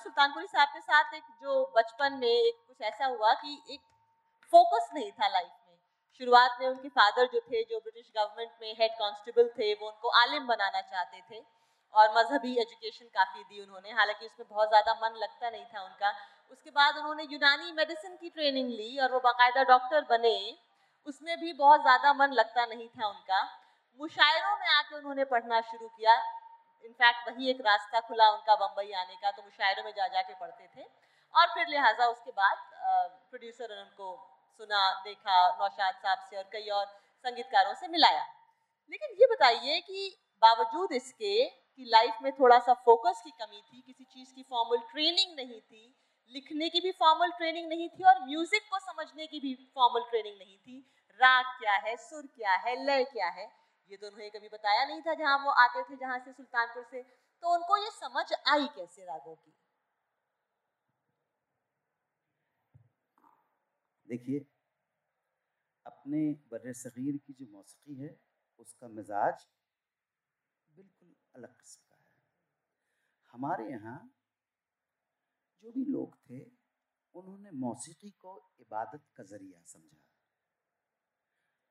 सुल्तानपुरी साहब के साथ एक जो बचपन में एक कुछ ऐसा हुआ कि एक फोकस नहीं था लाइफ में। शुरुआत में उनके फादर जो थे, जो ब्रिटिश गवर्नमेंट में हेड कांस्टेबल थे, वो उनको आलिम बनाना चाहते थे और मजहबी एजुकेशन काफ़ी दी उन्होंने। हालाँकि उसमें बहुत ज़्यादा मन लगता नहीं था उनका। उसके बाद उन्होंने यूनानी मेडिसिन की ट्रेनिंग ली और वो बाकायदा डॉक्टर बने। उसमें भी बहुत ज़्यादा मन लगता नहीं था उनका। मुशायरों में आके उन्होंने पढ़ना शुरू किया। इनफैक्ट वही एक रास्ता खुला उनका बम्बई आने का तो मुशायरों में जा जा के पढ़ते थे। और फिर लिहाजा उसके बाद प्रोड्यूसर ने उनको सुना, देखा, नौशाद साहब से और कई और संगीतकारों से मिलाया। लेकिन ये बताइए कि बावजूद इसके कि लाइफ में थोड़ा सा फोकस की कमी थी, किसी चीज़ की फॉर्मल ट्रेनिंग नहीं थी, लिखने की भी फॉर्मल ट्रेनिंग नहीं थी और म्यूज़िक को समझने की भी फॉर्मल ट्रेनिंग नहीं थी, राग क्या है, सुर क्या है, लय क्या है ये तो उन्हें कभी बताया नहीं था जहाँ वो आते थे, जहाँ से सुल्तानपुर से। तो उनको ये समझ आई कैसे रागों की? देखिए, अपने बर सग़ीर की जो मौसीकी है, उसका मिजाज बिल्कुल अलग किस्म का है। हमारे यहाँ जो भी लोग थे, उन्होंने मौसीकी को इबादत का ज़रिया समझा।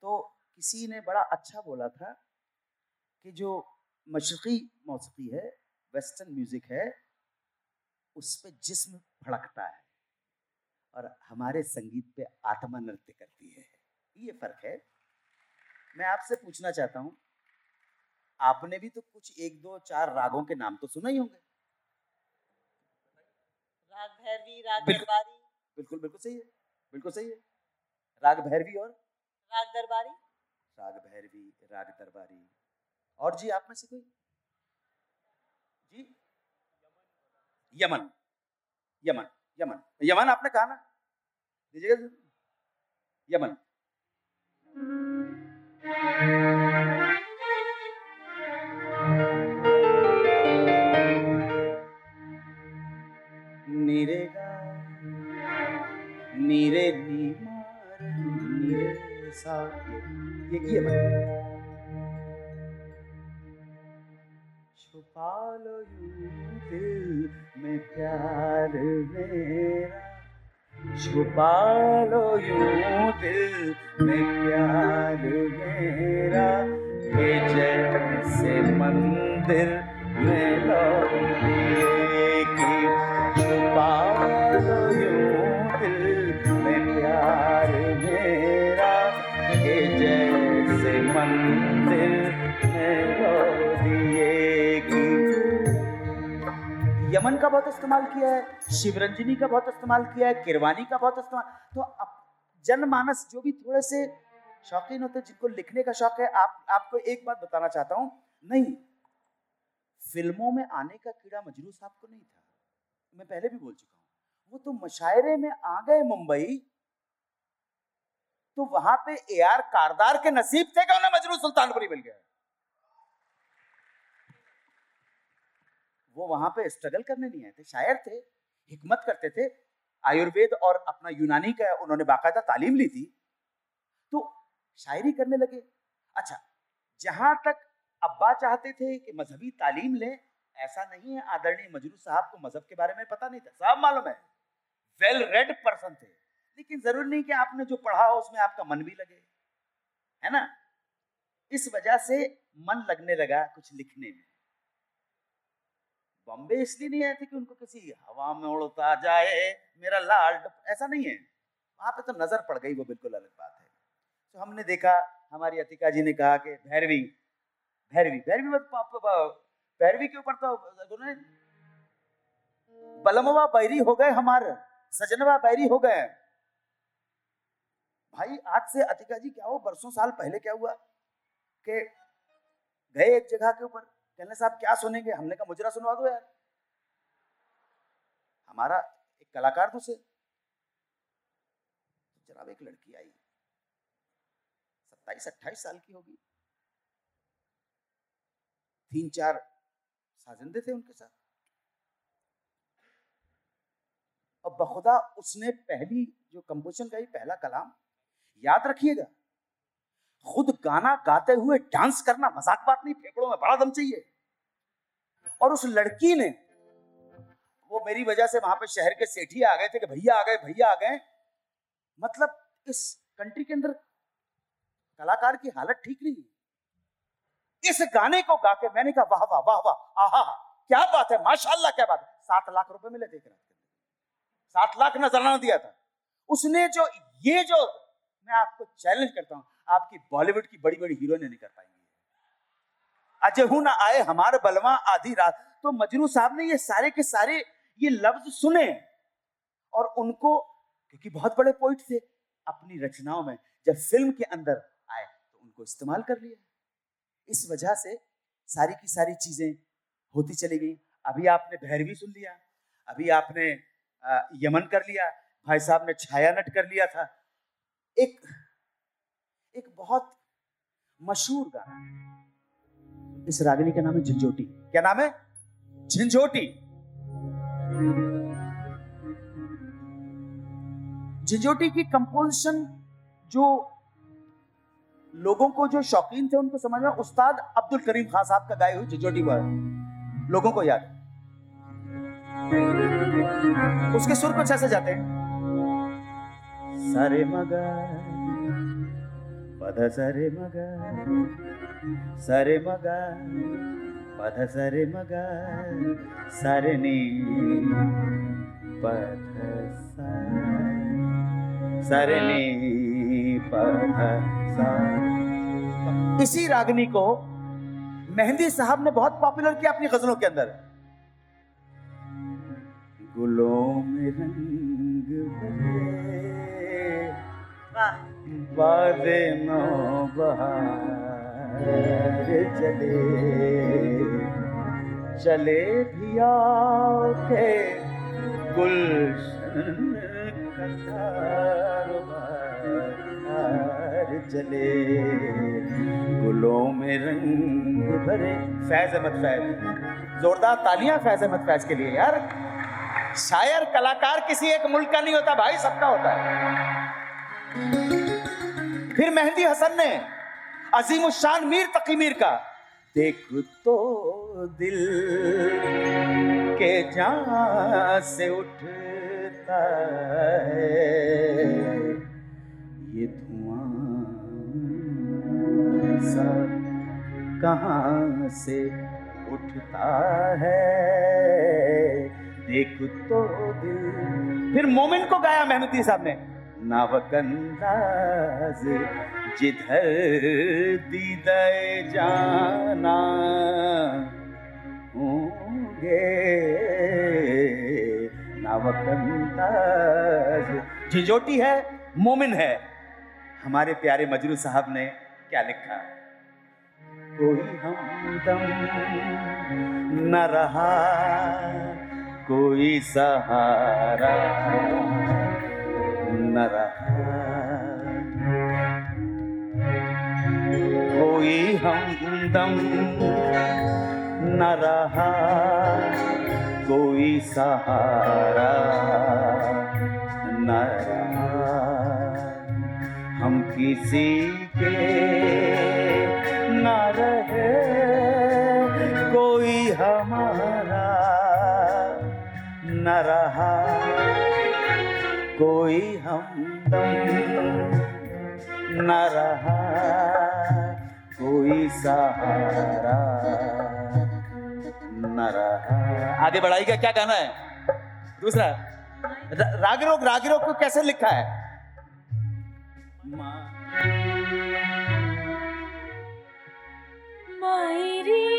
तो किसी ने बड़ा अच्छा बोला था कि जो मशरक़ी मौसीकी है वेस्टर्न म्यूज़िक है उस पर जिस्म भड़कता है और हमारे संगीत पे आत्मा नृत्य करती है। ये फ़र्क है। मैं आपसे पूछना चाहता हूँ आपने भी तो कुछ एक दो चार रागों के नाम तो सुना ही होंगे। राग भैरवी राग दरबारी। बिल्कुल बिल्कुल सही है बिल्कुल सही है। राग भैरवी और? राग दरबारी। राग भैरवी, राग दरबारी। और जी, आप में से कोई? जी? यमन। Yemen Yemen. यमन आपने कहा ना? दीजिएगा यमन। निरेगा निरे नीमार, निरे सा ये किए छुपा लो दिल में प्यार मेरा। छुपा लो यूँ दिल में प्यार मेरा। के जैसे मंदिर में लौटेगी छुपा लो यूँ का बहुत इस्तेमाल किया है, शिवरंजनी का बहुत इस्तेमाल किया है किरवानी का बहुत इस्तेमाल तो अब जनमानस जो भी थोड़े से शौकीन होते जिनको लिखने का शौक है, आप, आपको एक बात बताना चाहता हूँ, नहीं, फ़िल्मों में आने का कीड़ा मजरू साहब को नहीं था। मैं पहले भी बोल चुका हूँ, वो तो मशायरे में आ गए मुंबई तो वहाँ पे ए आर कारदार के नसीब थे कि उन्हें मजरू सुल्तानपुरी मिल गया। वो वहाँ पे स्ट्रगल करने नहीं आए थे, शायर थे, हिकमत करते थे। आयुर्वेद और अपना यूनानी का उन्होंने बाकायदा तालीम ली थी। तो शायरी करने लगे। अच्छा जहाँ तक अब्बा चाहते थे कि मजहबी तालीम लें, ऐसा नहीं है। आदरणीय मजरू साहब को मज़हब के बारे में पता नहीं था। साहब मालूम है। वेल रेड पर्सन थे। लेकिन ज़रूरी नहीं कि आपने जो पढ़ा हो, उसमें आपका मन भी लगे। है ना? इस वजह से मन लगने लगा कुछ लिखने में। बॉम्बे इसलिए नहीं आए थे कि उनको किसी हवा में उड़ता जाए, मेरा लाल ऐसा नहीं है। वहाँ पे तो नज़र पड़ गई वो बिल्कुल अलग बात है। तो हमने देखा, हमारी अतिका जी ने कहा कि भैरवी भैरवी भैरवी भैरवी के ऊपर तो उन्होंने बलमवा बैरी हो गए हमारे, सजनवा बैरी हो गए। भाई, आज से अतिका जी क्या हो, बरसों साल पहले क्या हुआ कि गए एक जगह के ऊपर? कहने साहब, क्या सुनेंगे? हमने कहा, मुजरा सुनवा दो यार। हमारा एक कलाकार तो से जनाब एक लड़की आई। सत्ताईस, अट्ठाईस साल की होगी। तीन, चार साजिंदे थे उनके साथ। और बखुदा उसने पहली जो कंपोजिशन का ही पहला कलाम, याद रखिएगा। खुद गाना गाते हुए डांस करना मज़ाक बात नहीं, फेफड़ों में बड़ा दम चाहिए। और उस लड़की ने, वो मेरी वजह से वहाँ पे शहर के सेठी आ गए थे कि भैया आ गए, भैया आ गए। मतलब इस कंट्री के अंदर कलाकार की हालत ठीक नहीं है। इस गाने को गा के मैंने कहा, वाह वाह वाह वाह, आहा, क्या बात है, माशाल्लाह क्या बात है। सात लाख रुपए मिले देख के सात लाख नजराना दिया था। उसने जो, ये जो मैं आपको चैलेंज करता हूँ आपकी बॉलीवुड की बड़ी बड़ी हीरोइने नहीं कर पाएँगी। अजय हूँ ना आए, हमारे बलवा आधी रात। तो मजनू साहब ने ये सारे के सारे ये लफ्ज सुने और उनको, क्योंकि बहुत बड़े पोइट थे, अपनी रचनाओं में जब फ़िल्म के अंदर आए तो उनको इस्तेमाल कर लिया। इस वजह से सारी की सारी चीज़ें होती चली गई। अभी आपने भैरवी सुन लिया, अभी आपने यमन कर लिया, भाई साहब ने छाया नट कर लिया था। एक एक बहुत मशहूर गाना है। इस रागिनी का नाम है झंझोटी। क्या नाम है? झंझोटी। झंझोटी की कंपोजिशन जो लोगों को जो शौकीन थे, उनको समझ में उस्ताद अब्दुल करीम खान साहब का गाय हुई झंझोटी पर लोगों को याद उसके सुर कुछ ऐसे जाते हैं। सारे मगर पध सरे मगर सरे मगर పధ సరి మగ సరిని పధ సరిని పధ इसी रागनी को मेहंदी साहब ने बहुत पॉपुलर किया अपनी गजलों के अंदर गुलों में रंग भरे नो बहार चले चले भिया के गुलशन चले। गुलों में रंग भरे फैज अहमद फैज, जोरदार तालियाँ फैज अहमद फैज के लिए यार। शायर कलाकार किसी एक मुल्क का नहीं होता, भाई सबका होता है। फिर मेहंदी हसन ने अजीम शान मीर तकी मीर का, देख तो दिल के जहाँ से उठता है, ये धुआँ सा कहाँ से उठता है, देख तो दिल। फिर मोमिन को गाया मेहनती साहब ने नावकंदाज जिधर दीदे जाना होंगे। नावकंदाज झिझोटी है, मोमिन है। हमारे प्यारे मजरू साहब ने क्या लिखा? कोई हमदम न रहा, कोई सहारा। न रहा कोई हमदम न रहा कोई सहारा न रहा हम किसी के न रहे, कोई हमारा न रहा। कोई हमदम न रहा, कोई सहारा न रहा। आगे बढ़ाइएगा क्या गाना है? दूसरा। रागरोग रागरोग को कैसे लिखा है? मायरी